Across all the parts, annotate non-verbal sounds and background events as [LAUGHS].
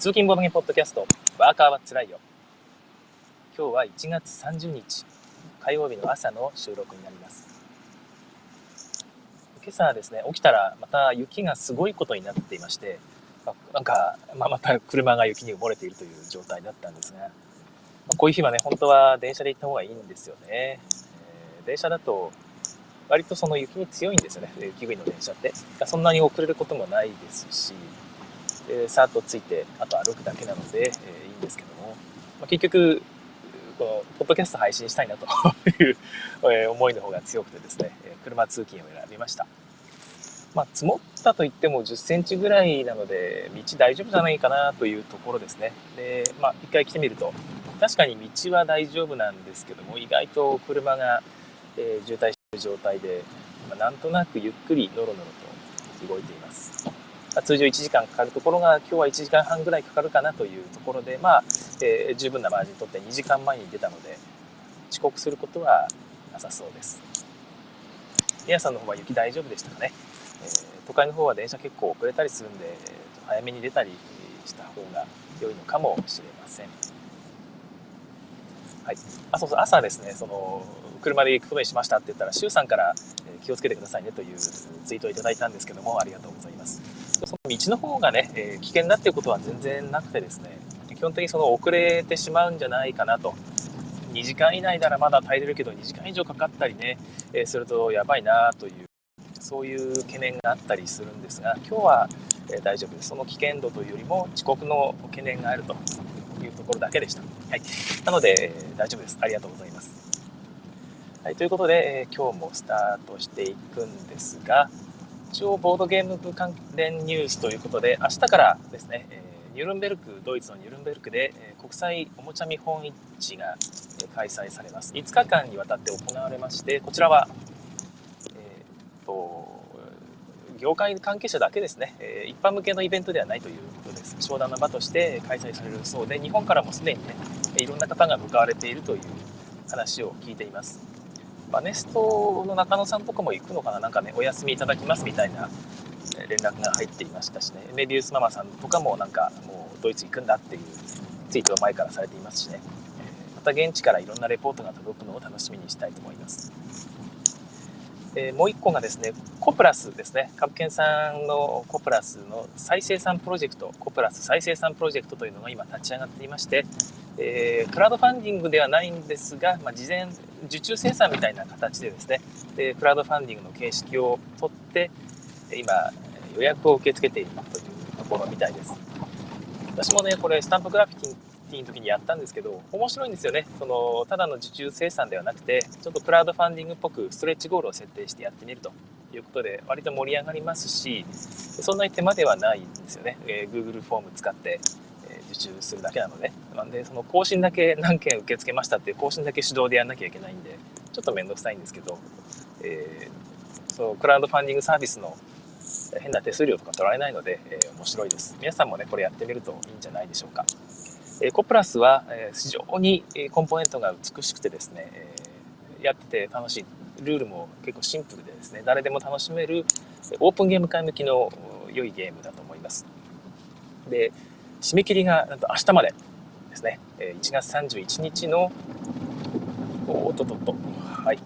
通勤ボードゲポッドキャスト、ワーカーはつらいよ。今日は1月30日、火曜日の朝の収録になります。今朝ですね、起きたらまた雪がすごいことになっていまして、なんか、まあ、また車が雪に埋もれているという状態だったんですが、まあこういう日はね、本当は電車で行った方がいいんですよね。えー、電車だと、割とその雪に強いんですよね、雪国の電車って。そんなに遅れることもないですし、えー、さーっとついて、あと歩くだけなので、えー、いいんですけども、まあ、結局、この、ポッドキャスト配信したいなと [LAUGHS] いうえ思いの方が強くてですね、車通勤を選びました。まあ、積もったといっても10センチぐらいなので、道大丈夫じゃないかなというところですね。で、まあ、一回来てみると、確かに道は大丈夫なんですけども、意外と車が、えー、渋滞している状態で、まあ、なんとなくゆっくりノロノロと動いています。まあ、通常1時間かかるところが、今日は1時間半ぐらいかかるかなというところで、まあ、えー、十分なマージン取って2時間前に出たので、遅刻することはなさそうです。皆さんの方は雪大丈夫でしたかね？えー、都会の方は電車結構遅れたりするんで、早めに出たりした方が良いのかもしれません。はい、あそうそう朝ですねその車で行くことにしましたって言ったら周さんから気をつけてくださいねというツイートをいただいたんですけどもありがとうございますその道の方がね、え危険だっていうことは全然なくてですね。基本的にその遅れてしまうんじゃないかなと。2時間以内ならまだ耐えれるけど2時間以上かかったりね、えするとやばいなというそういう懸念があったりするんですが今日は、え大丈夫です。その危険度というよりも遅刻の懸念があるというところだけでした、はい、なので、大丈夫です。ありがとうございます、はい、ということで、え今日もスタートしていくんですが一応ボードゲーム部関連ニュースということで明日からですね、えニュルンベルクドイツのニュルンベルクで、え国際おもちゃ見本市が、え開催されます。5日間にわたって行われましてこちらはと業界関係者だけですね、え一般向けのイベントではないということです。商談の場として開催されるそうで日本からもすでにねいろんな方が向かわれているという話を聞いています。バネストの中野さんとかも行くのかな？なんかねお休みいただきますみたいな連絡が入っていましたしね。メビウスママさんとかもなんかもうドイツ行くんだっていうツイートを前からされていますしね。また現地からいろんなレポートが届くのを楽しみにしたいと思います。えー、もう1個がですね、コプラスですね、株券さんのコプラスの再生産プロジェクト、コプラス再生産プロジェクトというのが今立ち上がっていまして、えー、クラウドファンディングではないんですが、まあ、事前受注生産みたいな形でですね、でクラウドファンディングの形式をとって、今、予約を受け付けているというところみたいです。私もね、これ、スタンプグラフィティの時にやったんですけど、面白いんですよね。その、ただの受注生産ではなくて、ちょっとクラウドファンディングっぽくストレッチゴールを設定してやってみるということで、割と盛り上がりますし、そんなに手間ではないんですよね。えー、Google フォーム使って、受注するだけなので。なんで、その更新だけ何件受け付けましたっていう更新だけ手動でやんなきゃいけないんで、ちょっとめんどくさいんですけど、えー、そのクラウドファンディングサービスの変な手数料とか取られないので、えー、面白いです。皆さんもね、これやってみるといいんじゃないでしょうか。エコプラスはえ非常にコンポーネントが美しくてですね、えやってて楽しい。ルールも結構シンプルでですね、誰でも楽しめるオープンゲーム会向きの良いゲームだと思います。で、締め切りがなんと明日までですね、え1月31日の、おっとっとっと、はい、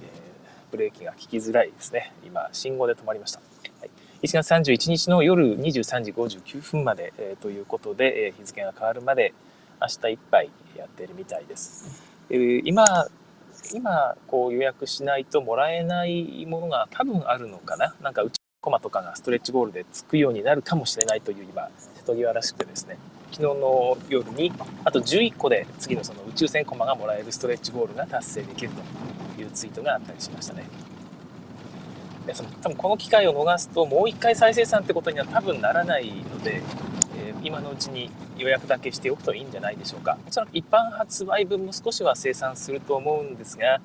ブレーキが効きづらいですね。今、信号で止まりました。はい、1月31日の夜23時59分まで、えー、ということで、えー、日付が変わるまで、明日いっぱいやってるみたいです。え今、今こう予約しないともらえないものが多分あるのかな。なんかうちコマとかがストレッチゴールでつくようになるかもしれないという今、瀬戸際らしくてですね。昨日の夜に、あと11個で次のその宇宙船コマがもらえるストレッチゴールが達成できるというツイートがあったりしましたね。でその多分この機会を逃すともう一回再生産ってことには多分ならないのでえ、今のうちに予約だけしておくといいんじゃないでしょうか。おそらく一般発売分も少しは生産すると思うんですが、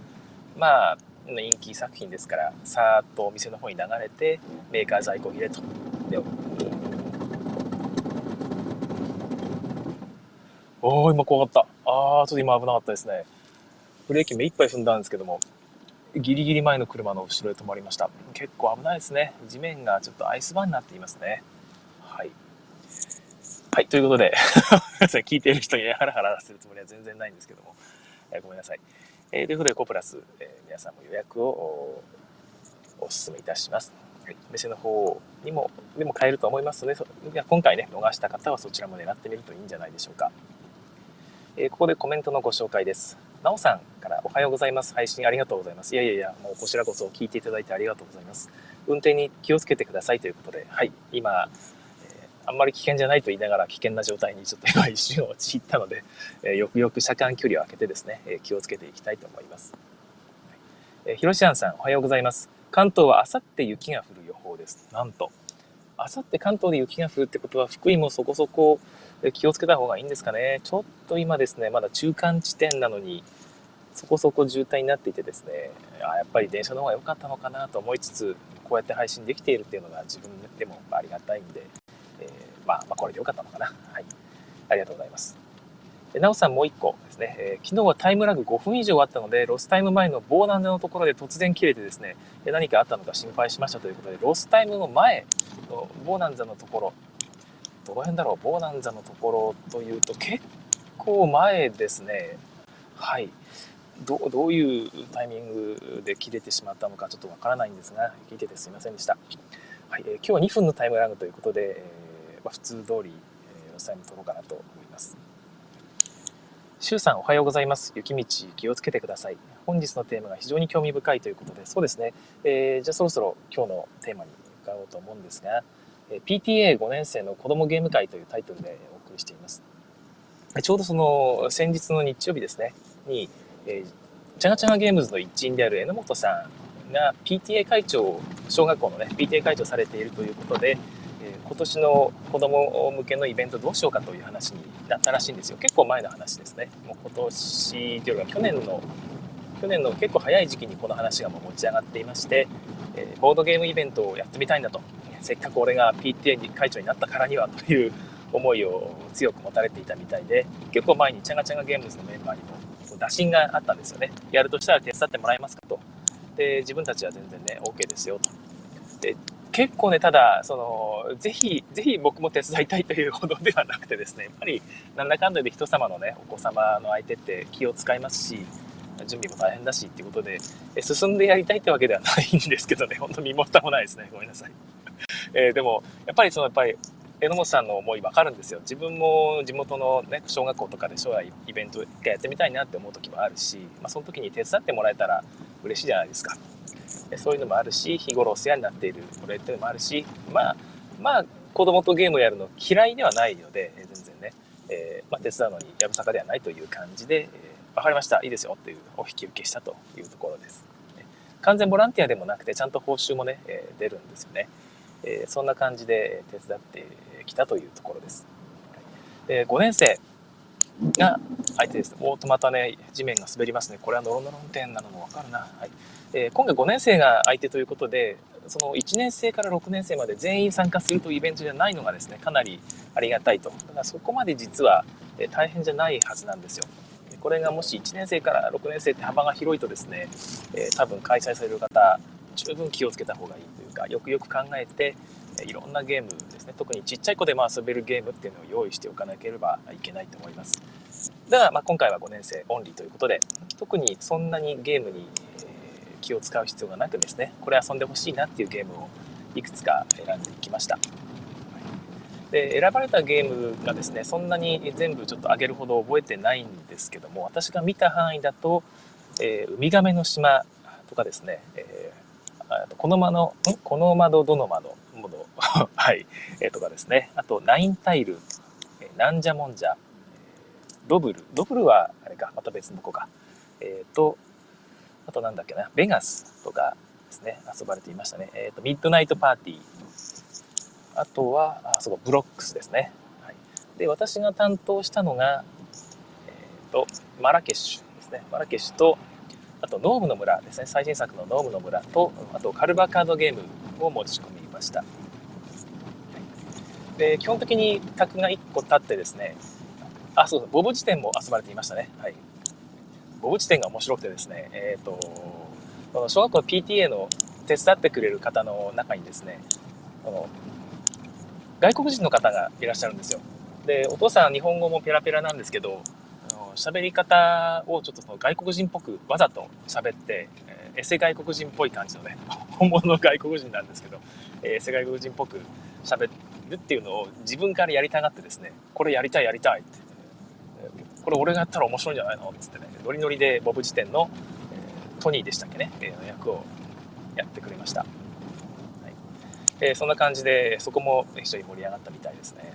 まあ、人気作品ですから、さーっとお店の方に流れて、メーカー在庫入れと。でおお、今怖かった。あー、ちょっと今危なかったですね。ブレーキ目いっぱい踏んだんですけども、ギリギリ前の車の後ろで止まりました。結構危ないですね。地面がちょっとアイスバーになっていますね。はい。はい、ということで [LAUGHS] 聞いている人に、ハラハラするつもりは全然ないんですけども、え、ごめんなさい。えー、ということで、コプラス、えー、皆さんも予約をお勧めいたします。はい、店の方にも、でも買えると思いますので、今回ね、逃した方はそちらも狙ってみるといいんじゃないでしょうか。えー、ここでコメントのご紹介です。なおさんからおはようございます。配信ありがとうございます。いやいやいや、もうこちらこそ聞いていただいてありがとうございます。運転に気をつけてくださいということで、はい、今え、あんまり危険じゃないと言いながら危険な状態にちょっと今一瞬陥ったので、[LAUGHS] えー、よくよく車間距離を空けてですね、えー、気をつけていきたいと思います。えー、ひろしあんさん、おはようございます。関東はあさって雪が降る予報です。なんと。あさって関東で雪が降るってことは、福井もそこそこ気をつけた方がいいんですかね。ちょっと今ですね、まだ中間地点なのに、そこそこ渋滞になっていてですね、あやっぱり電車の方が良かったのかなと思いつつ、こうやって配信できているっていうのが自分でもありがたいんで、えー、まあ、まあ、これでよかったのかな。はい。ありがとうございます。なおさんもう一個ですね、えー、昨日はタイムラグ5分以上あったので、ロスタイム前の歓談のところで突然切れてですね、何かあったのか心配しましたということで、ロスタイムの前のボーナンザのところ、どの辺だろう、ボーナンザのところというと結構前ですね。はい。どどういうタイミングで切れてしまったのかちょっとわからないんですが、聞いててすいませんでした。はい、えー、今日は2分のタイムラグということで、えまあ、普通通り、えー、ロスタイム取ろうかなと思います。シュウさんおはようございます。雪道気をつけてください。本日のテーマが非常に興味深いということで、そうですね。えー、じゃあそろそろ今日のテーマに伺おうと思うんですが、PTA5 年生の子供ゲーム会というタイトルでお送りしています。ちょうどその先日の日曜日ですね、に、えー、チャガチャガゲームズの一員である榎本さんが PTA 会長、小学校のね、PTA 会長されているということでえ、今年の子供向けのイベントどうしようかという話になったらしいんですよ。結構前の話ですね。もう今年というか去年の去年の結構早い時期にこの話がもう持ち上がっていまして、えー、ボードゲームイベントをやってみたいんだと。せっかく俺が PTA 会長になったからにはという思いを強く持たれていたみたいで結構前にチャガチャガゲームズのメンバーにも打診があったんですよねやるとしたら手伝ってもらえますかとで自分たちは全然ね OK ですよとで結構ね、ただ、その、ぜひ、[LAUGHS] ぜひ僕も手伝いたいというほどではなくてですね、やっぱり、なんだかんだで人様のね、お子様の相手って気を使いますし、準備も大変だしっていうことで、進んでやりたいってわけではないんですけどね、本当身も蓋もないですね。ごめんなさい。[LAUGHS] えー、でも、やっぱりその、やっぱり、榎本さんの思い分かるんですよ。自分も地元のね、小学校とかで将来イベント一回やってみたいなって思う時もあるし、まあ、その時に手伝ってもらえたら嬉しいじゃないですか。そういうのもあるし、日頃お世話になっている俺っていうのもあるし、まあ、まあ、子供とゲームをやるの嫌いではないので、全然ね、えー、まあ、手伝うのにやぶさかではないという感じで、えー、分かりました、いいですよっていうお引き受けしたというところです。完全ボランティアでもなくて、ちゃんと報酬もね、えー、出るんですよね。えー、そんな感じで手伝ってきたというところです。えー、5年生が相手です。おっとまたね、地面が滑りますね。これはノロノロ運転なのもわかるな。はい。えー、今回5年生が相手ということで、その1年生から6年生まで全員参加するというイベントじゃないのがですね、かなりありがたいと。だからそこまで実は大変じゃないはずなんですよ。これがもし1年生から6年生って幅が広いとですね、えー、多分開催される方、十分気をつけた方がいいというか、よくよく考えて、いろんなゲームですね、特にちっちゃい子でも遊べるゲームっていうのを用意しておかなければいけないと思います。だからまあ今回は5年生オンリーということで、特にそんなにゲームに気を使う必要がなくですねこれ遊んでほしいなっていうゲームをいくつか選んでいきましたで選ばれたゲームがですねそんなに全部ちょっと上げるほど覚えてないんですけども私が見た範囲だと「えー、ウミガメの島」とかですね、えー、この窓ん？この窓どの窓？窓 [LAUGHS] はい、えー、とかですね。あとナインタイル、えー、なんじゃもんじゃ。ドブル。ドブルはあれか。また別の子か。えっ、ー、とあとなんだっけな、ベガスとかですね、遊ばれていましたね。えっ、ー、と、ミッドナイトパーティー。あとは、あ、そこ、ブロックスですね。はい。で、私が担当したのが、えっ、ー、と、マラケシュですね。マラケシュと、あと、ノームの村ですね。最新作のノームの村と、あと、カルバカードゲームを持ち込みました。で、基本的に卓が1個立ってですね、あ、そうそう、ボブ辞典も遊ばれていましたね。はい。5地点が面白くてですね、えっ、ー、と、この小学校 PTA の手伝ってくれる方の中にですね、この外国人の方がいらっしゃるんですよ。でお父さんは日本語もペラペラなんですけど喋り方をちょっとその外国人っぽくわざと喋って、えー、エセ外国人っぽい感じのね [LAUGHS] 本物の外国人なんですけど、えー、エセ外国人っぽく喋るっていうのを自分からやりたがってですねこれやりたいやりたいって、えー、これ俺がやったら面白いんじゃないのっつってねノリノリでボブ辞典の、えー、トニーでしたっけね、えー、役をやってくれました、はい。えー、そんな感じでそこも非常に盛り上がったみたいですね。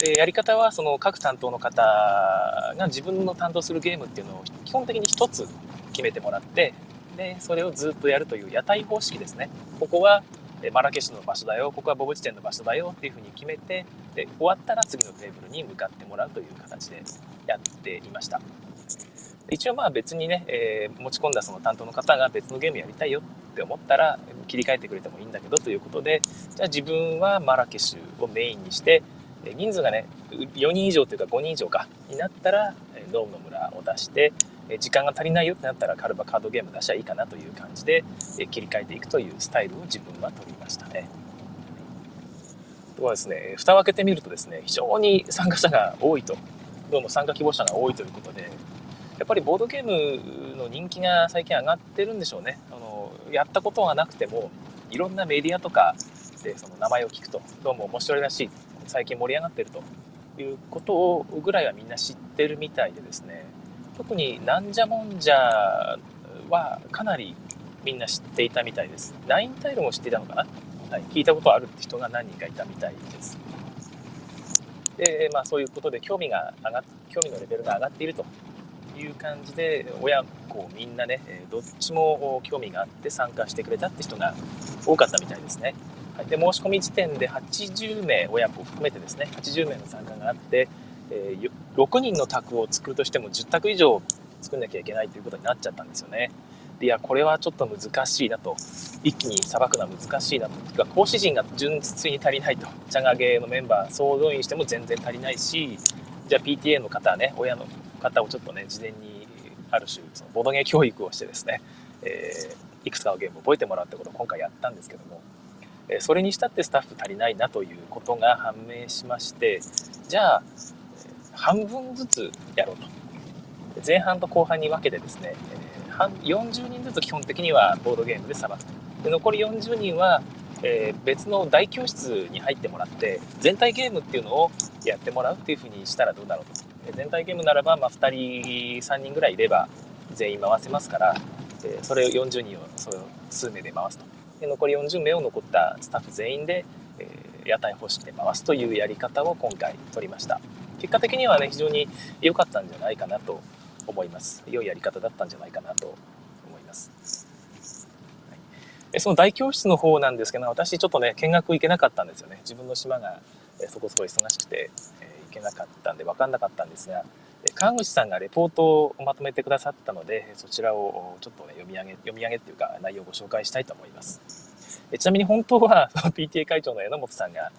でやり方はその各担当の方が自分の担当するゲームっていうのを基本的に1つ決めてもらってでそれをずっとやるという屋台方式ですね。ここはマラケシュの場所だよ。ここはボブ地点の場所だよっていうふうに決めてで終わったら次のテーブルに向かってもらうという形でやっていました。一応まあ別にね、えー、持ち込んだその担当の方が別のゲームやりたいよって思ったら切り替えてくれてもいいんだけどということでじゃあ自分はマラケシュをメインにして人数がね4人以上というか5人以上かになったらドームの村を出して時間が足りないよってなったらカルバカードゲーム出しゃいいかなという感じで切り替えていくというスタイルを自分は取りましたね。とはですね蓋を開けてみるとですね非常に参加者が多いとどうも参加希望者が多いということでやっぱりボードゲームの人気が最近上がってるんでしょうね。あのやったことがなくてもいろんなメディアとかでその名前を聞くとどうも面白いらしい最近盛り上がってるということをぐらいはみんな知ってるみたいでですね。特になんじゃもんじゃはかなりみんな知っていたみたいです。ナインタイルも知っていたのかな、はい、聞いたことあるって人が何人かいたみたいです。でまあそういうことで興味が上が興味のレベルが上がっているという感じで親子みんなねどっちも興味があって参加してくれたって人が多かったみたいですね。はい。で申し込み時点で80名親子含めてですね80名の参加があって、えー、6人の卓を作るとしても10卓以上作んなきゃいけないということになっちゃったんですよね。でいやこれはちょっと難しいなと。一気にさばくのは難しいなと。いうか講師陣が純粋に足りないと。チャガゲーのメンバー総動員しても全然足りないしじゃあ PTA の方はね親の方をちょっとね事前にある種そのボドゲ教育をしてですね、えー、いくつかのゲームを覚えてもらうってことを今回やったんですけども。それにしたってスタッフ足りないなということが判明しましてじゃあ半分ずつやろうと。前半と後半に分けてですね40人ずつ基本的にはボードゲームでさばくと。で残り40人は、え別の大教室に入ってもらって全体ゲームっていうのをやってもらうっていうふうにしたらどうだろうと。全体ゲームならば、ま、2人3人ぐらいいれば全員回せますから、えそれを40人をそ数名で回すと。残り40名を残ったスタッフ全員で、えー、屋台方式で回すというやり方を今回取りました。結果的にはね非常に良かったんじゃないかなと思います。良いやり方だったんじゃないかなと思います、はい、その大教室の方なんですけど私ちょっとね見学行けなかったんですよね。自分の島がそこそこ忙しくて、え、行けなかったんで分かんなかったんですが川口さんがレポートをまとめてくださったのでそちらをちょっとね読み上げ読み上げっていうか内容をご紹介したいと思います。ちなみに本当は [LAUGHS] PTA 会長の榎本さんが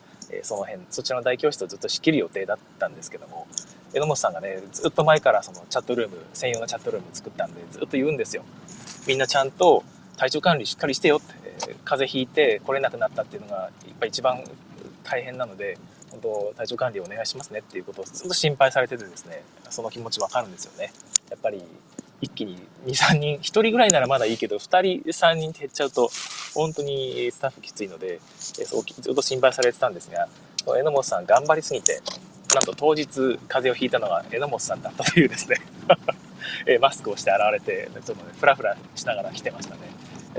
その辺そちらの大教室をずっと仕切る予定だったんですけども榎本さんがねずっと前からそのチャットルーム専用のチャットルーム作ったんでずっと言うんですよ。みんなちゃんと体調管理しっかりしてよって、風邪ひいて来れなくなったっていうのがやっぱ一番大変なので本当体調管理お願いしますねっていうことをずっと心配されててですねその気持ちわかるんですよね。やっぱり一気に23人1人ぐらいならまだいいけど2人3人減っちゃうと本当にスタッフきついのでそうずっと心配されてたんですが榎本さん頑張りすぎてなんと当日風邪をひいたのは榎本さんだったというですね。[LAUGHS] マスクをして現れてちょっとねフラフラしながら来てましたね。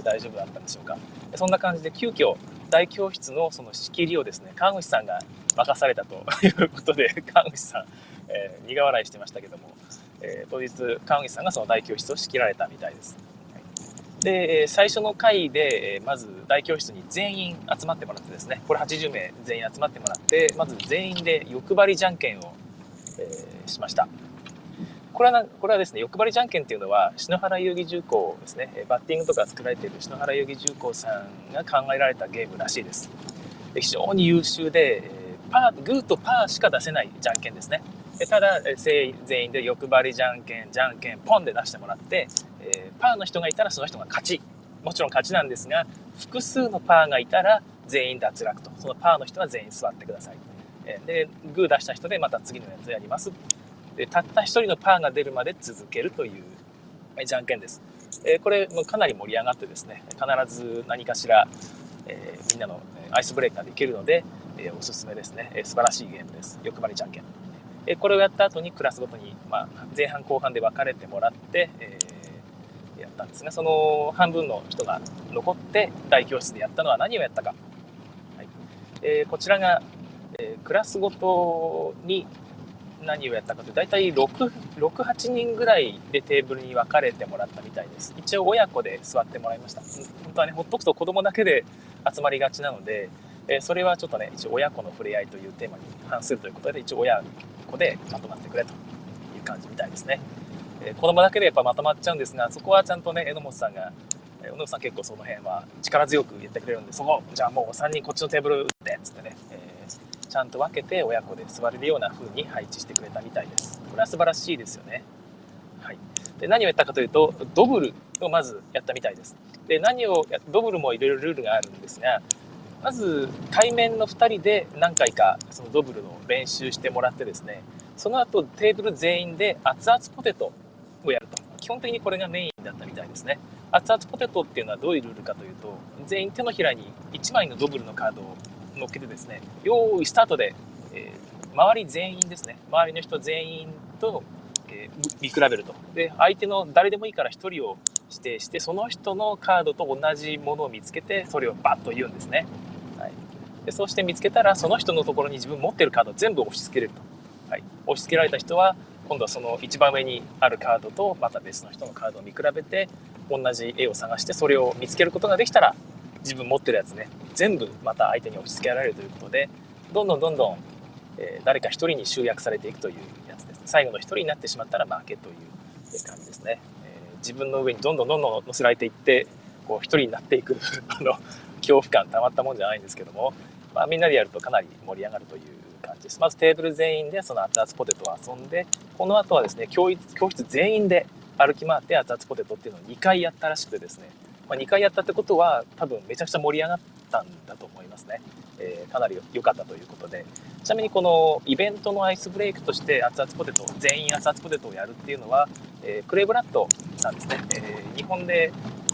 大丈夫だったんでしょうか。そんな感じで急遽大教室のその仕切りをですね川口さんが任されたと [LAUGHS] いうことで川口さん、えー、苦笑いしてましたけども、えー、当日川口さんがその大教室を仕切られたみたいです。で最初の回でまず大教室に全員集まってもらってですねこれ80名全員集まってもらってまず全員で欲張りじゃんけんを、え、しましたこれはこれはですね欲張りじゃんけんっていうのは篠原遊戯重工ですねバッティングとか作られている篠原遊戯重工さんが考えられたゲームらしいですで非常に優秀でパーグーとパーしか出せないじゃんけんですねただ全員で欲張りじゃんけんじゃんけんポンで出してもらって、えー、パーの人がいたらその人が勝ちもちろん勝ちなんですが複数のパーがいたら全員脱落とそのパーの人は全員座ってくださいえで、グー出した人でまた次のやつやります。で、たった1人のパーが出るまで続けるという、じゃんけんです。えこれかなり盛り上がってですね、必ず何かしら、えみんなのアイスブレーカーでいけるので、えおすすめですね、え素晴らしいゲームです。欲張りじゃんけん。えこれをやった後にクラスごとに、まあ、前半後半で分かれてもらって、え、やったんですね。その半分の人が残って大教室でやったのは何をやったか。はいえ、こちらが、え、クラスごとに何をやったかというと大体68人ぐらいでテーブルに分かれてもらったみたいです一応親子で座ってもらいました本当はねほっとくと子供だけで集まりがちなので、えそれはちょっとね一応親子の触れ合いというテーマに反するということで一応親子でまとまってくれという感じみたいですね、え子供だけでやっぱまとまっちゃうんですがそこはちゃんとね榎本さんが榎本さん結構その辺は力強く言ってくれるんでそこじゃあもう3人こっちのテーブル打ってっつってね、えちゃんと分けて親子で座れるような風に配置してくれたみたいです。これは素晴らしいですよね。で、何をやったかというと、ドブルをまずやったみたいです。で、何を、ドブルもいろいろルールがあるんですが、まず対面の2人で何回かそのドブルの練習してもらってですね、その後テーブル全員で熱々ポテトをやると。基本的にこれがメインだったみたいですね。熱々ポテトっていうのはどういうルールかというと、全員手のひらに1枚のドブルのカードを乗っけてですね、用意スタートで、えー、周り全員ですね、周りの人全員と、え、見比べると。で、相手の誰でもいいから1人を指定して、その人のカードと同じものを見つけて、それをバッと言うんですね。はい、でそうして見つけたら、その人のところに自分持ってるカード全部押し付けれると。はい、押し付けられた人は、今度はその一番上にあるカードとまた別の人のカードを見比べて同じ絵を探してそれを見つけることができたら自分持ってるやつね全部また相手に押し付けられるということでどんどんどんどん、え、誰か1人に集約されていくというやつです最後の1人になってしまったら負けという感じですね、えー、自分の上にどんどんどんどん乗せられていってこう1人になっていく [LAUGHS] あの恐怖感たまったもんじゃないんですけども、まあ、みんなでやるとかなり盛り上がるという感じです。まずテーブル全員でその熱々ポテトを遊んでこの後はですね教室教室全員で歩き回って熱々ポテトっていうのを2回やったらしくてですねまあ、2回やったってことは多分めちゃくちゃ盛り上がったんだと思いますね、えー、かなり良かったということでちなみにこのイベントのアイスブレイクとして熱々ポテト全員熱々ポテトをやるっていうのは、えー、クレイブラッドさんですね、えー、日本で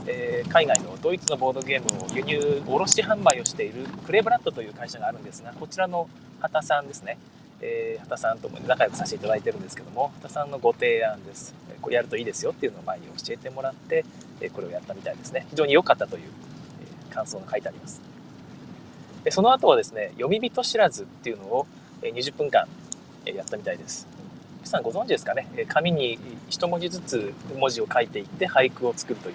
え、海外のドイツのボードゲームを輸入卸販売をしているクレイブラッドという会社があるんですがこちらの畑さんですね、えー、畑さんとも仲良くさせていただいてるんですけども畑さんのご提案です。これやるといいですよっていうのを前に教えてもらってこれをやったみたいですね。非常に良かったという感想が書いてあります。でその後はですね読み人知らずっていうのを20分間やったみたいです。皆さんご存知ですかね？紙に一文字ずつ文字を書いていって俳句を作るという。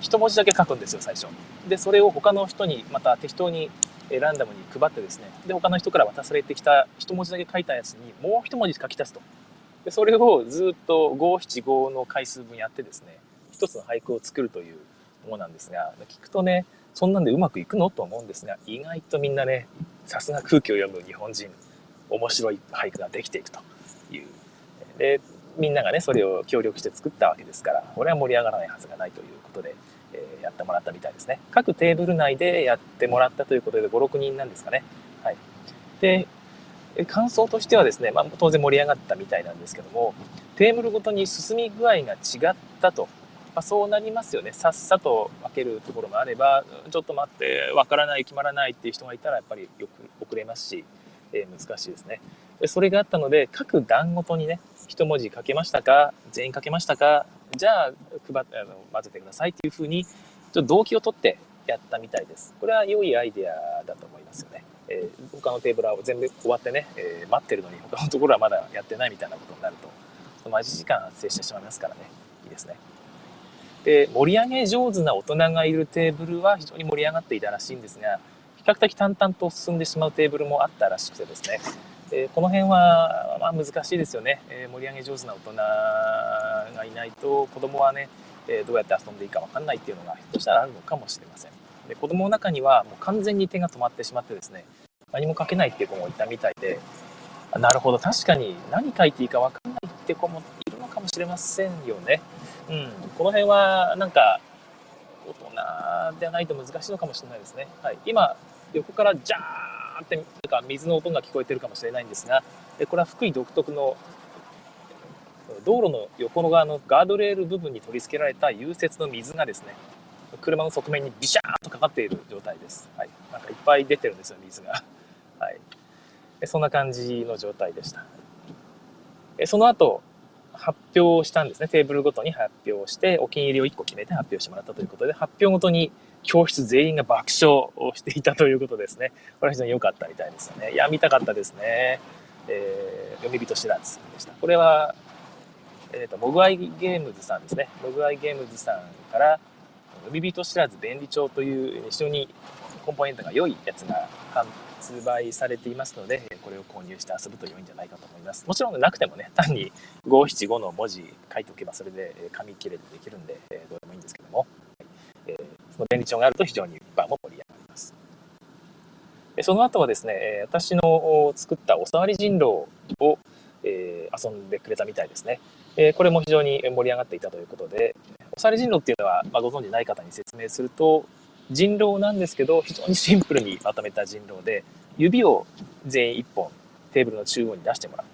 一文字だけ書くんですよ最初。でそれを他の人にまた適当にランダムに配ってですねで他の人から渡されてきた一文字だけ書いたやつにもう一文字書き足すと。でそれをずっと五七五の回数分やってですね一つの俳句を作るというものなんですが聞くとねそんなんでうまくいくの？と思うんですが意外とみんなねさすが空気を読む日本人面白い俳句ができていくというでみんながねそれを協力して作ったわけですからこれは盛り上がらないはずがないということでえやってもらったみたいですね。各テーブル内でやってもらったということで、5、6人なんですかね。はい。で、感想としてはですね、まあ、当然盛り上がったみたいなんですけども、テーブルごとに進み具合が違ったと。まあ、そうなりますよね。さっさと分けるところもあれば、ちょっと待って、わからない、決まらないっていう人がいたら、やっぱりよく遅れますし、えー、難しいですね。でそれがあったので、各段ごとにね、一文字書けましたか全員書けましたかじゃあ配あの混ぜてくださいっていうふうにちょっと動機を取ってやったみたいです。これは良いアイデアだと思いますよね。えー、他のテーブルは全部終わってね、えー、待ってるのに他のところはまだやってないみたいなことになると待ち時間発生してしまいますからねいいですね。で盛り上げ上手な大人がいるテーブルは非常に盛り上がっていたらしいんですが比較的淡々と進んでしまうテーブルもあったらしくてですね。えこの辺は、まあ、難しいですよね、え盛り上げ上手な大人がいないと子供はね、えどうやって遊んでいいか分かんないっていうのがひょっとしたらあるのかもしれません。で子供の中にはもう完全に手が止まってしまってですね何も書けないっていう子もいたみたいでなるほど。確かに何書いていいか分かんないって子もいるのかもしれませんよね、うん、この辺はなんか大人ではないと難しいのかもしれないですね。はい、今、横からジャーってなんか水の音が聞こえてるかもしれないんですが、これは福井独特の道路の横の側のガードレール部分に取り付けられた融雪の水がですね、車の側面にビシャーンとかかっている状態です。はい。なんかいっぱい出てるんですよ、水が。はい。そんな感じの状態でした。その後、発表したんですね。テーブルごとに発表して、お気に入りを1個決めて発表してもらったということで、発表ごとに教室全員が爆笑をしていたということですね。これは非常に良かったみたいですよね。いや、見たかったですね。えー、読み人知らずでした。これは、えっ、ー、と、モグアイゲームズさんですね。モグアイゲームズさんから、読み人知らず便利帳という非常にコンポーネントが良いやつが発売されていますので、これを購入して遊ぶと良いんじゃないかと思います。もちろんなくてもね、単に575の文字書いておけばそれで紙切れでできるんで、どうでもいいんですけども、えその便利帳があると非常にバーも盛り上がります。その後はですね、私の作ったおさわり人狼を遊んでくれたみたいですね。これも非常に盛り上がっていたということで、おさわり人狼っていうのは、ま、ご存知ない方に説明すると、人狼なんですけど、非常にシンプルにまとめた人狼で、指を全員1本テーブルの中央に出してもらう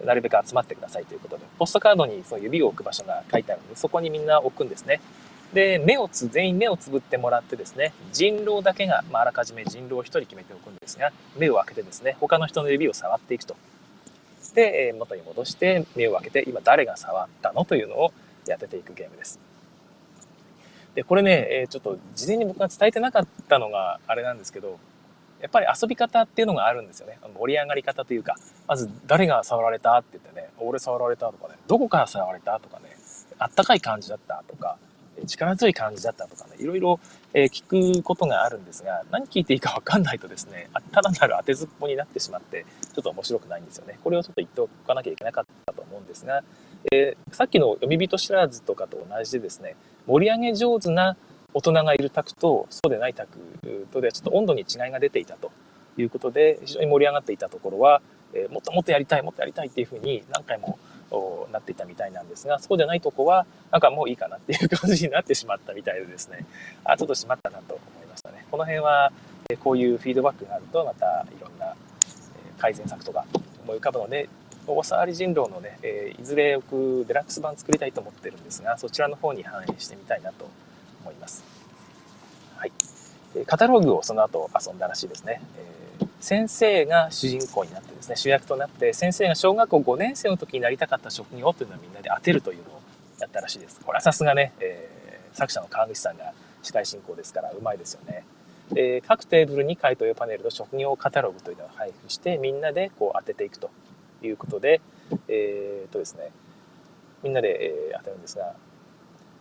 と。なるべく集まってくださいということで、ポストカードにその指を置く場所が書いてあるので、そこにみんな置くんですね。で、目をつ、全員目をつぶってもらってですね、人狼だけが、まあ、あらかじめ人狼を1人決めておくんですが、目を開けてですね、他の人の指を触っていくと。で、元に戻して目を開けて、今誰が触ったのというのを当てていくゲームです。で、これね、えちょっと事前に僕が伝えてなかったのがあれなんですけど、やっぱり遊び方っていうのがあるんですよね。盛り上がり方というか、まず誰が触られたって言ってね、俺触られたとかね、どこから触られたとかね、あったかい感じだったとか、力強い感じだったとかね、いろいろ、え聞くことがあるんですが、何聞いていいかわかんないとですね、ただなる当てずっぽになってしまって、ちょっと面白くないんですよね。これをちょっと言っておかなきゃいけなかったと思うんですが、えー、さっきの読み人知らずとかと同じでですね、盛り上げ上手な大人がいる卓とそうでない卓とではちょっと温度に違いが出ていたということで非常に盛り上がっていたところは、えー、もっともっとやりたいもっとやりたいっていうふうに何回もなっていたみたいなんですがそうじゃないとこはなんかもういいかなっていう感じになってしまったみたいでですね。あちょっとしまったなと思いましたね。この辺はえこういうフィードバックがあるとまたいろんな改善策とか思い浮かぶのでおさわり人狼のね、えー、いずれ僕デラックス版作りたいと思ってるんですがそちらの方に反映してみたいなと思います。はい。カタログをその後遊んだらしいですね。えー、先生が主人公になってですね、主役となって、先生が小学校5年生の時になりたかった職業というのをみんなで当てるというのをやったらしいです。これはさすがね、えー、作者の川口さんが司会進行ですからうまいですよね。え、各テーブルに回答用パネルと職業カタログというのを配布してみんなでこう当てていくということで、えー、とですね、みんなで、え当てるんですが、やっ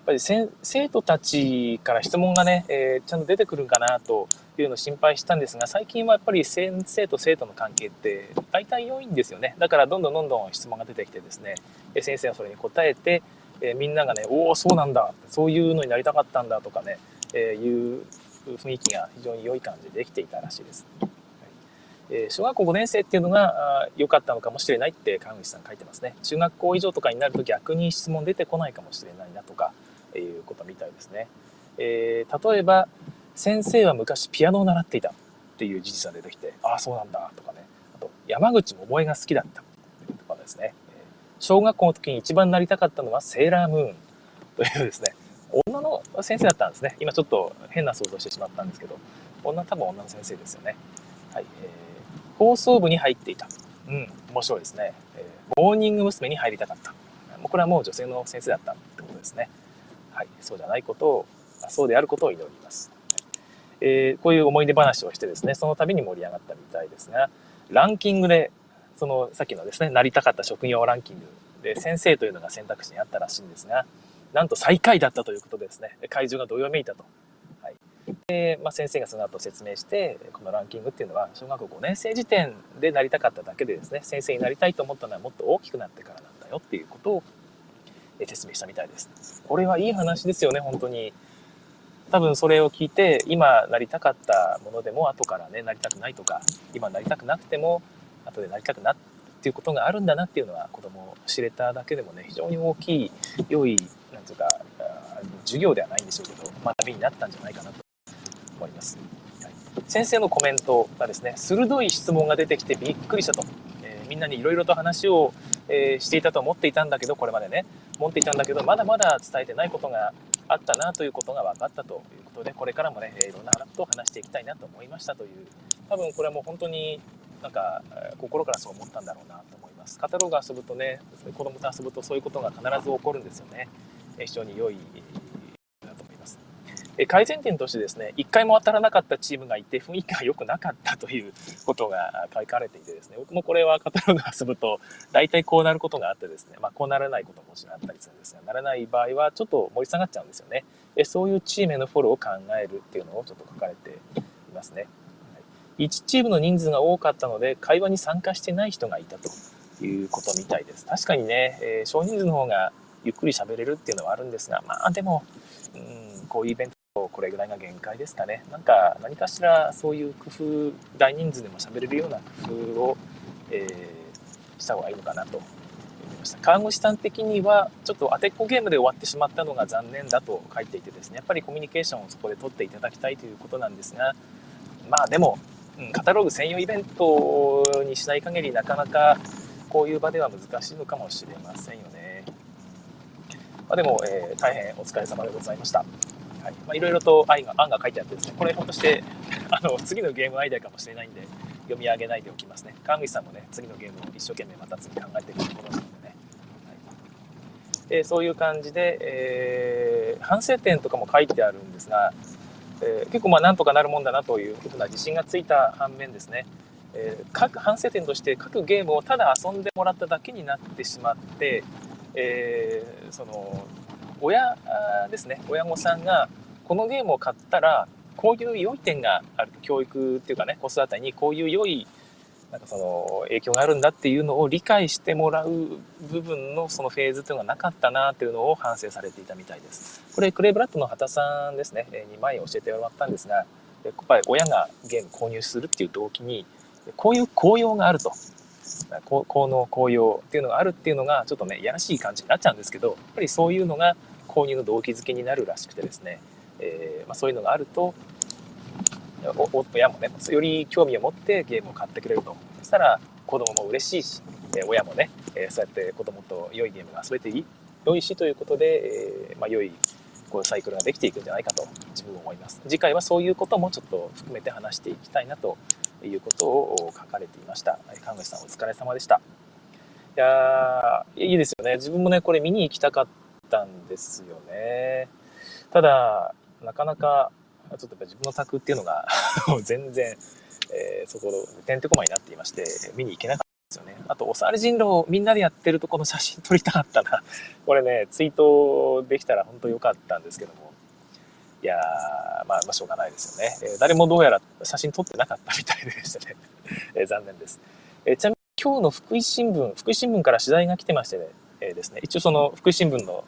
ぱり生徒たちから質問がね、えー、ちゃんと出てくるんかなというのを心配したんですが、最近はやっぱり先生と生徒の関係って大体良いんですよね。だからどんどんどんどん質問が出てきてですね、先生はそれに答えて、えー、みんながね、おお、そうなんだ、そういうのになりたかったんだとかね、えー、いう雰囲気が非常に良い感じでできていたらしいです。え小学校5年生っていうのが良かったのかもしれないって川口さん書いてますね。中学校以上とかになると逆に質問出てこないかもしれないなとか、いうことみたいですね。えー、例えば、先生は昔ピアノを習っていたっていう事実が出てきて、ああ、そうなんだとかね。あと、山口百恵が好きだったとかですね。小学校の時に一番なりたかったのはセーラームーンというですね、女の先生だったんですね。今ちょっと変な想像してしまったんですけど、女、多分女の先生ですよね。はい。えー、放送部に入っていた。うん、面白いですね。えー、モーニング娘。に入りたかった。もうこれはもう女性の先生だったってことですね。はい、そうじゃないことを、そうであることを祈ります。えー、こういう思い出話をしてですね、その度に盛り上がったみたいですが、ランキングで、そのさっきのですね、なりたかった職業ランキングで先生というのが選択肢にあったらしいんですが、なんと最下位だったということでですね、会場がどよめいたと。で、まあ、先生がその後説明して、このランキングっていうのは、小学校5年生時点でなりたかっただけでですね、先生になりたいと思ったのはもっと大きくなってからなんだよっていうことを説明したみたいです。これはいい話ですよね、本当に。多分それを聞いて、今なりたかったものでも後からね、なりたくないとか、今なりたくなくても、後でなりたくなっていうことがあるんだなっていうのは子供を知れただけでもね、非常に大きい、良い、なんていうか、授業ではないんでしょうけど、学びになったんじゃないかなと思います。先生のコメントがですね、鋭い質問が出てきてびっくりしたと。えー、みんなにいろいろと話を、えー、していたと思っていたんだけど、これまでね、思っていたんだけど、まだまだ伝えてないことがあったなということが分かったということで、これからもね、いろんなことを話していきたいなと思いましたという、多分これはもう本当になんか心からそう思ったんだろうなと思います。カタログ遊ぶとね、子供と遊ぶとそういうことが必ず起こるんですよね。非常に良いだと思います。改善点としてですね、1回も当たらなかったチームがいて雰囲気が良くなかったということが書かれていてですね、僕もこれはカタログ遊ぶと大体こうなることがあってですね、まあこうならないことももちろんあったりするんですが、ならない場合はちょっと盛り下がっちゃうんですよね。そういうチームへのフォローを考えるっていうのをちょっと書かれていますね。1チームの人数が多かったので会話に参加してない人がいたということみたいです。確かにね、えー、少人数の方がゆっくり喋れるっていうのはあるんですが、まあでも、うん、こういうイベントこれぐらいが限界ですかね。なんか何かしらそういう工夫、大人数でも喋れるような工夫を、えー、した方がいいのかなと思いました。看護師さん的にはちょっと当てっこゲームで終わってしまったのが残念だと書いていてですね、やっぱりコミュニケーションをそこで取っていただきたいということなんですが、まあでも、うんカタログ専用イベントにしない限りなかなかこういう場では難しいのかもしれませんよね。まあ、でも、えー、大変お疲れ様でございました。はいまあ、いろいろと案が案が書いてあってですね、これひょっとして [LAUGHS] あの次のゲームアイデアかもしれないんで読み上げないでおきますね。川口さんもね、次のゲームを一生懸命また次考えていくところなのでね。はいえ、そういう感じで、えー、反省点とかも書いてあるんですが、えー、結構まあなんとかなるもんだなというふうな自信がついた反面ですね、えー、各反省点として各ゲームをただ遊んでもらっただけになってしまって、えー、その親ですね親御さんがこのゲームを買ったらこういう良い点がある教育っていうかね子育てにこういう良いなんかその影響があるんだっていうのを理解してもらう部分のそのフェーズっていうのがなかったなっていうのを反省されていたみたいです。これクレイブラッドの畑さんですね、に前教えてもらったんですが、やっぱり親がゲーム購入するっていう動機に、こういう効用があると。効能、効用っていうのがあるっていうのがちょっとね、いやらしい感じになっちゃうんですけど、やっぱりそういうのが購入の動機づけになるらしくてですね、えー、まあ、そういうのがあると、親もね、より興味を持ってゲームを買ってくれると。そしたら子供も嬉しいしえ、親もねえ、そうやって子供と良いゲームが遊べていい、良いしということで、え、まあ、良いこうサイクルができていくんじゃないかと自分は思います。次回はそういうこともちょっと含めて話していきたいなということを書かれていました。看護師さんお疲れ様でした。いやいいですよね。自分もね、これ見に行きたかったんですよね。ただ、なかなかちょっとやっぱ自分の宅っていうのが [LAUGHS] 全然、えー、そこてんてこまになっていまして見に行けなかったんですよねあとおさわり人狼みんなでやってるとこの写真撮りたかったなこれねツイートできたら本当良かったんですけどもいやー、まあ、まあ、しょうがないですよね、えー、誰もどうやら写真撮ってなかったみたいでしたね、[LAUGHS] えー、残念です、えちなみに今日の福井新聞福井新聞から取材が来てましてね、えですね。一応その福井新聞の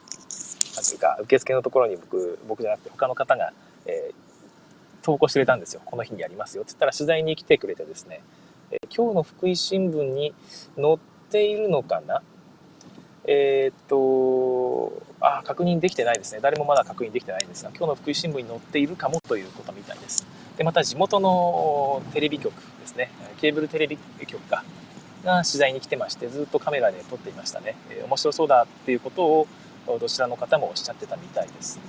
なんていうか受付のところに僕僕じゃなくて他の方が、えー、投稿してくれたんですよ。この日にやりますよ。って言ったら取材に来てくれてですね、えー、今日の福井新聞に載っているのかな？えー、っと、あ、確認できてないですね。誰もまだ確認できてないんですが、今日の福井新聞に載っているかもということみたいです。で、また地元のテレビ局ですね、ケーブルテレビ局か、が取材に来てまして、ずっとカメラで撮っていましたね。えー、面白そうだっていうことをどちらの方もおっしゃってたみたいです。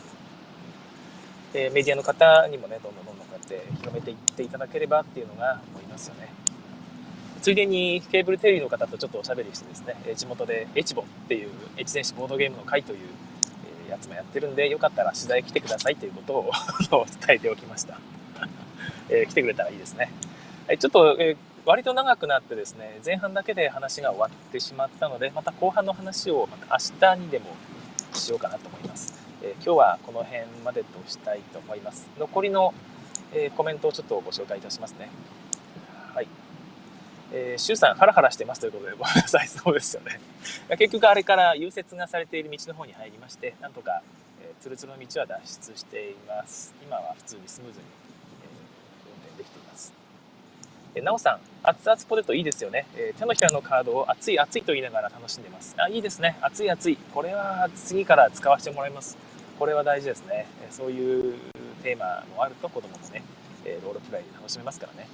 えメディアの方にもね、どんどんどんどんこうやって広めていっていただければっていうのが思いますよね。ついでにケーブルテレビの方とちょっとおしゃべりしてですね、地元でエチボっていう越前市ボードゲームの会というやつもやってるんで、よかったら取材来てくださいということを [LAUGHS] 伝えておきました。[LAUGHS] えー、来てくれたらいいですね。ちょっと、えー、割と長くなってですね、前半だけで話が終わってしまったので、また後半の話をまた明日にでもしようかなと思います。え今日はこの辺までとしたいと思います。残りの、えコメントをちょっとご紹介いたしますね。はい。えー、シュウさん、ハラハラしてますということで、ごめんなさい、そうですよね。[LAUGHS] 結局、あれから融雪がされている道の方に入りまして、なんとか、えー、ツルツルの道は脱出しています。今は普通にスムーズに、えー、運転できています。えなおさん、熱々ポテトいいですよね。えー、手のひらのカードを熱い熱いと言いながら楽しんでます。あ、いいですね。熱い熱い。これは次から使わせてもらいます。これは大事ですねえ。そういうテーマもあると子供もねえ、ロールプレイ楽しめますからね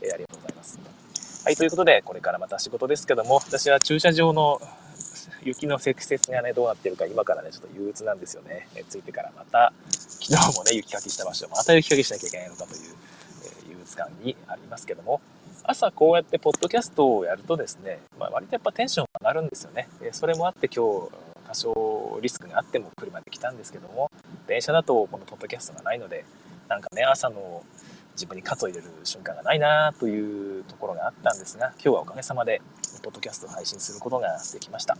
え。ありがとうございます。はい、ということで、これからまた仕事ですけども、私は駐車場の雪の積雪がね、どうなってるか今からね、ちょっと憂鬱なんですよね。えついてからまた、昨日もね、雪かきした場所、また雪かきしなきゃいけないのかという、え憂鬱感にありますけども、朝こうやってポッドキャストをやるとですね、まあ、割とやっぱテンション上がるんですよね。えそれもあって今日、多少リスクがあっても車で来たんですけども、電車だとこのポッドキャストがないので、なんかね、朝の自分に喝を入れる瞬間がないなというところがあったんですが、今日はおかげさまで、ポッドキャストを配信することができました。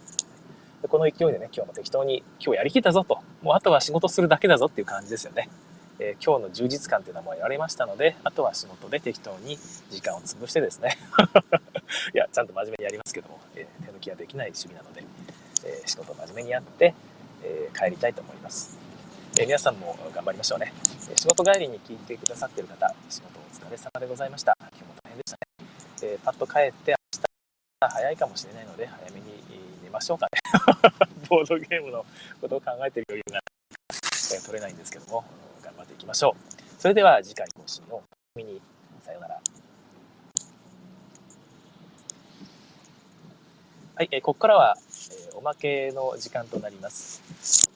でこの勢いでね、今日も適当に、今日やりきったぞと、もうあとは仕事するだけだぞっていう感じですよね。えー、今日の充実感っていうのはもう得られましたので、あとは仕事で適当に時間を潰してですね、[LAUGHS] いや、ちゃんと真面目にやりますけども、えー、手抜きはできない趣味なので、えー、仕事を真面目にやって、え帰りたいと思います。え皆さんも頑張りましょうね。仕事帰りに聞いてくださっている方、仕事お疲れ様でございました。今日も大変でしたね。えパッと帰って明日早いかもしれないので、早めに寝ましょうかね。[LAUGHS] ボードゲームのことを考えている余裕が、え取れないんですけども、頑張っていきましょう。それでは次回更新を見に、さようなら。はい、えここからは、えおまけの時間となります。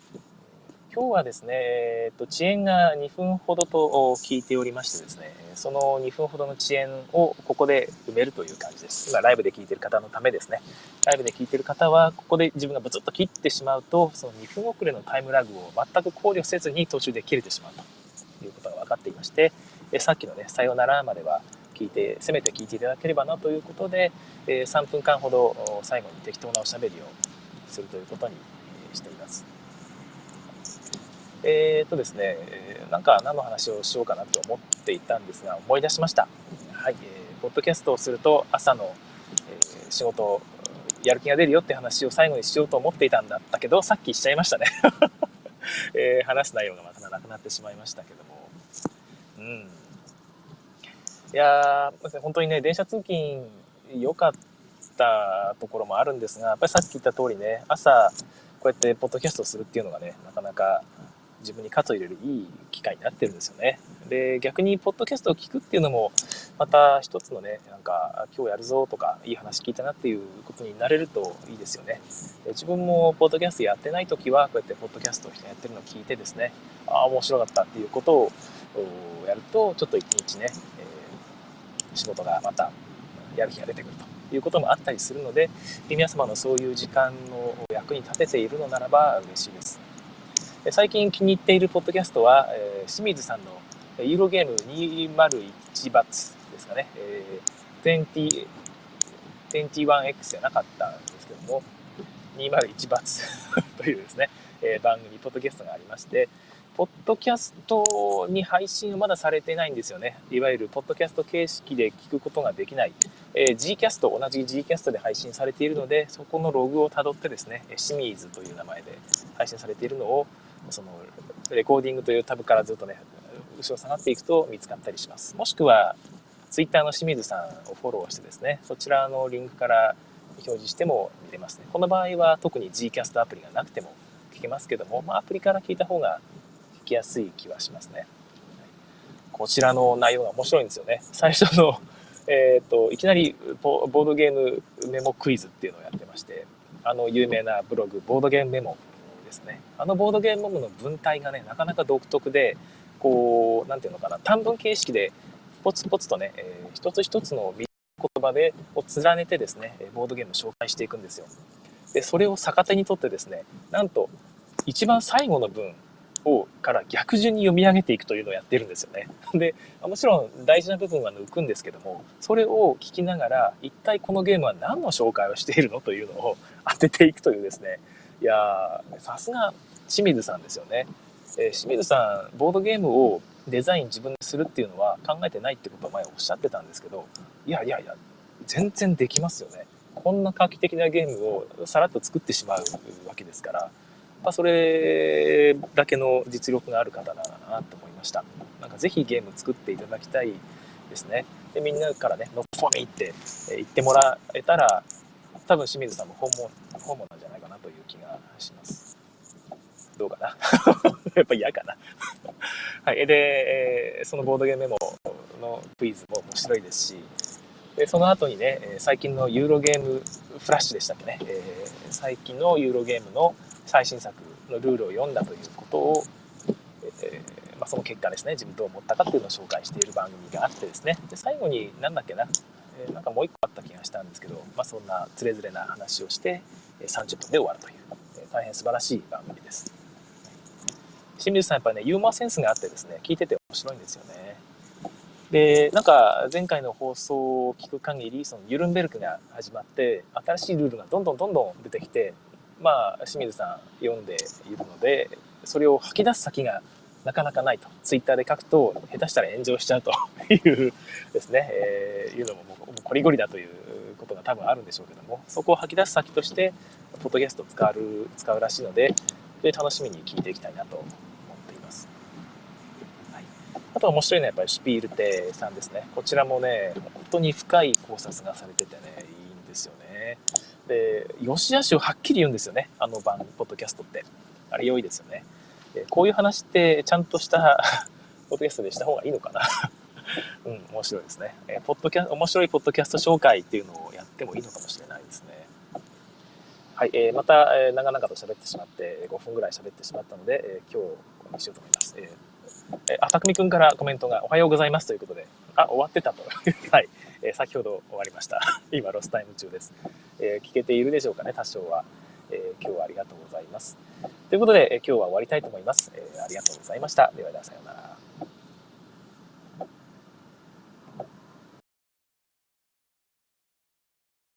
今日はですね、えっと、遅延が2分ほどと聞いておりましてですね、その2分ほどの遅延をここで埋めるという感じです。今、ライブで聞いてる方のためですね。ライブで聞いてる方は、ここで自分がブツッと切ってしまうと、その2分遅れのタイムラグを全く考慮せずに途中で切れてしまうということが分かっていまして、さっきのね、さよならまでは聞いて、せめて聞いていただければなということで、3分間ほど最後に適当なおしゃべりをするということにしています。えー、っとですね、なんか何の話をしようかなと思っていたんですが、思い出しました。はい、えー、ポッドキャストをすると朝の、えー、仕事、やる気が出るよって話を最後にしようと思っていたんだったけど、さっきしちゃいましたね。[LAUGHS] えー、話す内容がまたなくなってしまいましたけども。うん。いやー、本当にね、電車通勤良かったところもあるんですが、やっぱりさっき言った通りね、朝、こうやってポッドキャストするっていうのがね、なかなか自分に喝を入れるいい機会になってるんですよね。で、逆にポッドキャストを聞くっていうのも、また一つのね、なんか、今日やるぞとか、いい話聞いたなっていうことになれるといいですよね。自分もポッドキャストやってない時は、こうやってポッドキャストを人やってるのを聞いてですね、ああ、面白かったっていうことをやると、ちょっと一日ね、えー、仕事がまたやる気が出てくるということもあったりするので、皆様のそういう時間の役に立てているのならば嬉しいです。最近気に入っているポッドキャストは、えー、清水さんのユーロゲーム201バツですかね、えー、20 21X じゃなかったんですけども、201バツ [LAUGHS] というですね、えー、番組、ポッドキャストがありまして、ポッドキャストに配信はまだされてないんですよね。いわゆるポッドキャスト形式で聞くことができない。えー、Gcast、同じ Gcast で配信されているので、そこのログをたどってですね、清水という名前で配信されているのを、そのレコーディングというタブからずっとね、後ろ下がっていくと見つかったりします。もしくは、Twitter の清水さんをフォローしてですね、そちらのリンクから表示しても見れますね。この場合は特に Gcast アプリがなくても聞けますけども、まあ、アプリから聞いた方が聞きやすい気はしますね。こちらの内容が面白いんですよね。最初の、えっ、と、いきなりボードゲームメモクイズっていうのをやってまして、あの有名なブログ、ボードゲームメモですね。あのボードゲームの文体がね、なかなか独特で、こう、なんていうのかな、短文形式でポツポツとね、えー、一つ一つの言葉でを連ねてですね、ボードゲームを紹介していくんですよ。で、それを逆手にとってですね、なんと、一番最後の文をから逆順に読み上げていくというのをやってるんですよね。[LAUGHS] で、もちろん大事な部分は抜くんですけども、それを聞きながら、一体このゲームは何の紹介をしているのというのを当てていくというですね、いやさすが清水さんですよね。えー、清水さん、ボードゲームをデザイン自分でするっていうのは考えてないってことを前おっしゃってたんですけど、いやいやいや、全然できますよね。こんな画期的なゲームをさらっと作ってしまうわけですから、まあ、それだけの実力がある方だなと思いました。なんかぜひゲーム作っていただきたいですね。で、みんなからね、ノッポミって言ってもらえたら、多分清水さんも本物、本物という気がします。どうかな？[LAUGHS] やっぱ嫌かな。はい。で、そのボードゲームメモのクイズも面白いですし、でその後にね、最近のユーロゲームフラッシュでしたっけね、え、最近のユーロゲームの最新作のルールを読んだということを、えー、まあ、その結果ですね、自分どう思ったかっていうのを紹介している番組があってですね、で最後に何だっけな、え、なんかもう一個あった気がしたんですけど、まあ、そんなつれづれな話をして30分で終わるという、え大変素晴らしい番組です。清水さんやっぱりね、ユーモアセンスがあってですね、聞いてて面白いんですよね。で、なんか前回の放送を聞く限り、そのユルンベルクが始まって、新しいルールがどんどんどんどん出てきて、まあ、清水さん読んでいるので、それを吐き出す先がなかなかないと。ツイッターで書くと、下手したら炎上しちゃうというですね、えー、いうのももうこりごりだということが多分あるんでしょうけども、そこを吐き出す先として、ポッドキャストを使う使うらしいので、で楽しみに聞いていきたいなと思っています。はい、あと面白いのはやっぱりシュピールテさんですね。こちらもね、本当に深い考察がされててね、いいんですよね。で、良し悪しをはっきり言うんですよね。あの番、ポッドキャストって。あれ良いですよね。でこういう話ってちゃんとした [LAUGHS] ポッドキャストでした方がいいのかな [LAUGHS] うん、面白いですね。えー、ポッドキャ面白いポッドキャスト紹介っていうのをってもいいのかもしれないですね。はい、えー、また、えー、長々と喋ってしまって、5分ぐらい喋ってしまったので、えー、今日これにしようと思います。えー、あ、たくみくんからコメントがおはようございますということで、あ、終わってたと。[LAUGHS] はい、えー、先ほど終わりました。[LAUGHS] 今、ロスタイム中です。えー、聞けているでしょうかね、多少は。えー、今日はありがとうございます。ということで、えー、今日は終わりたいと思います。えー、ありがとうございました。ではでは、さようなら。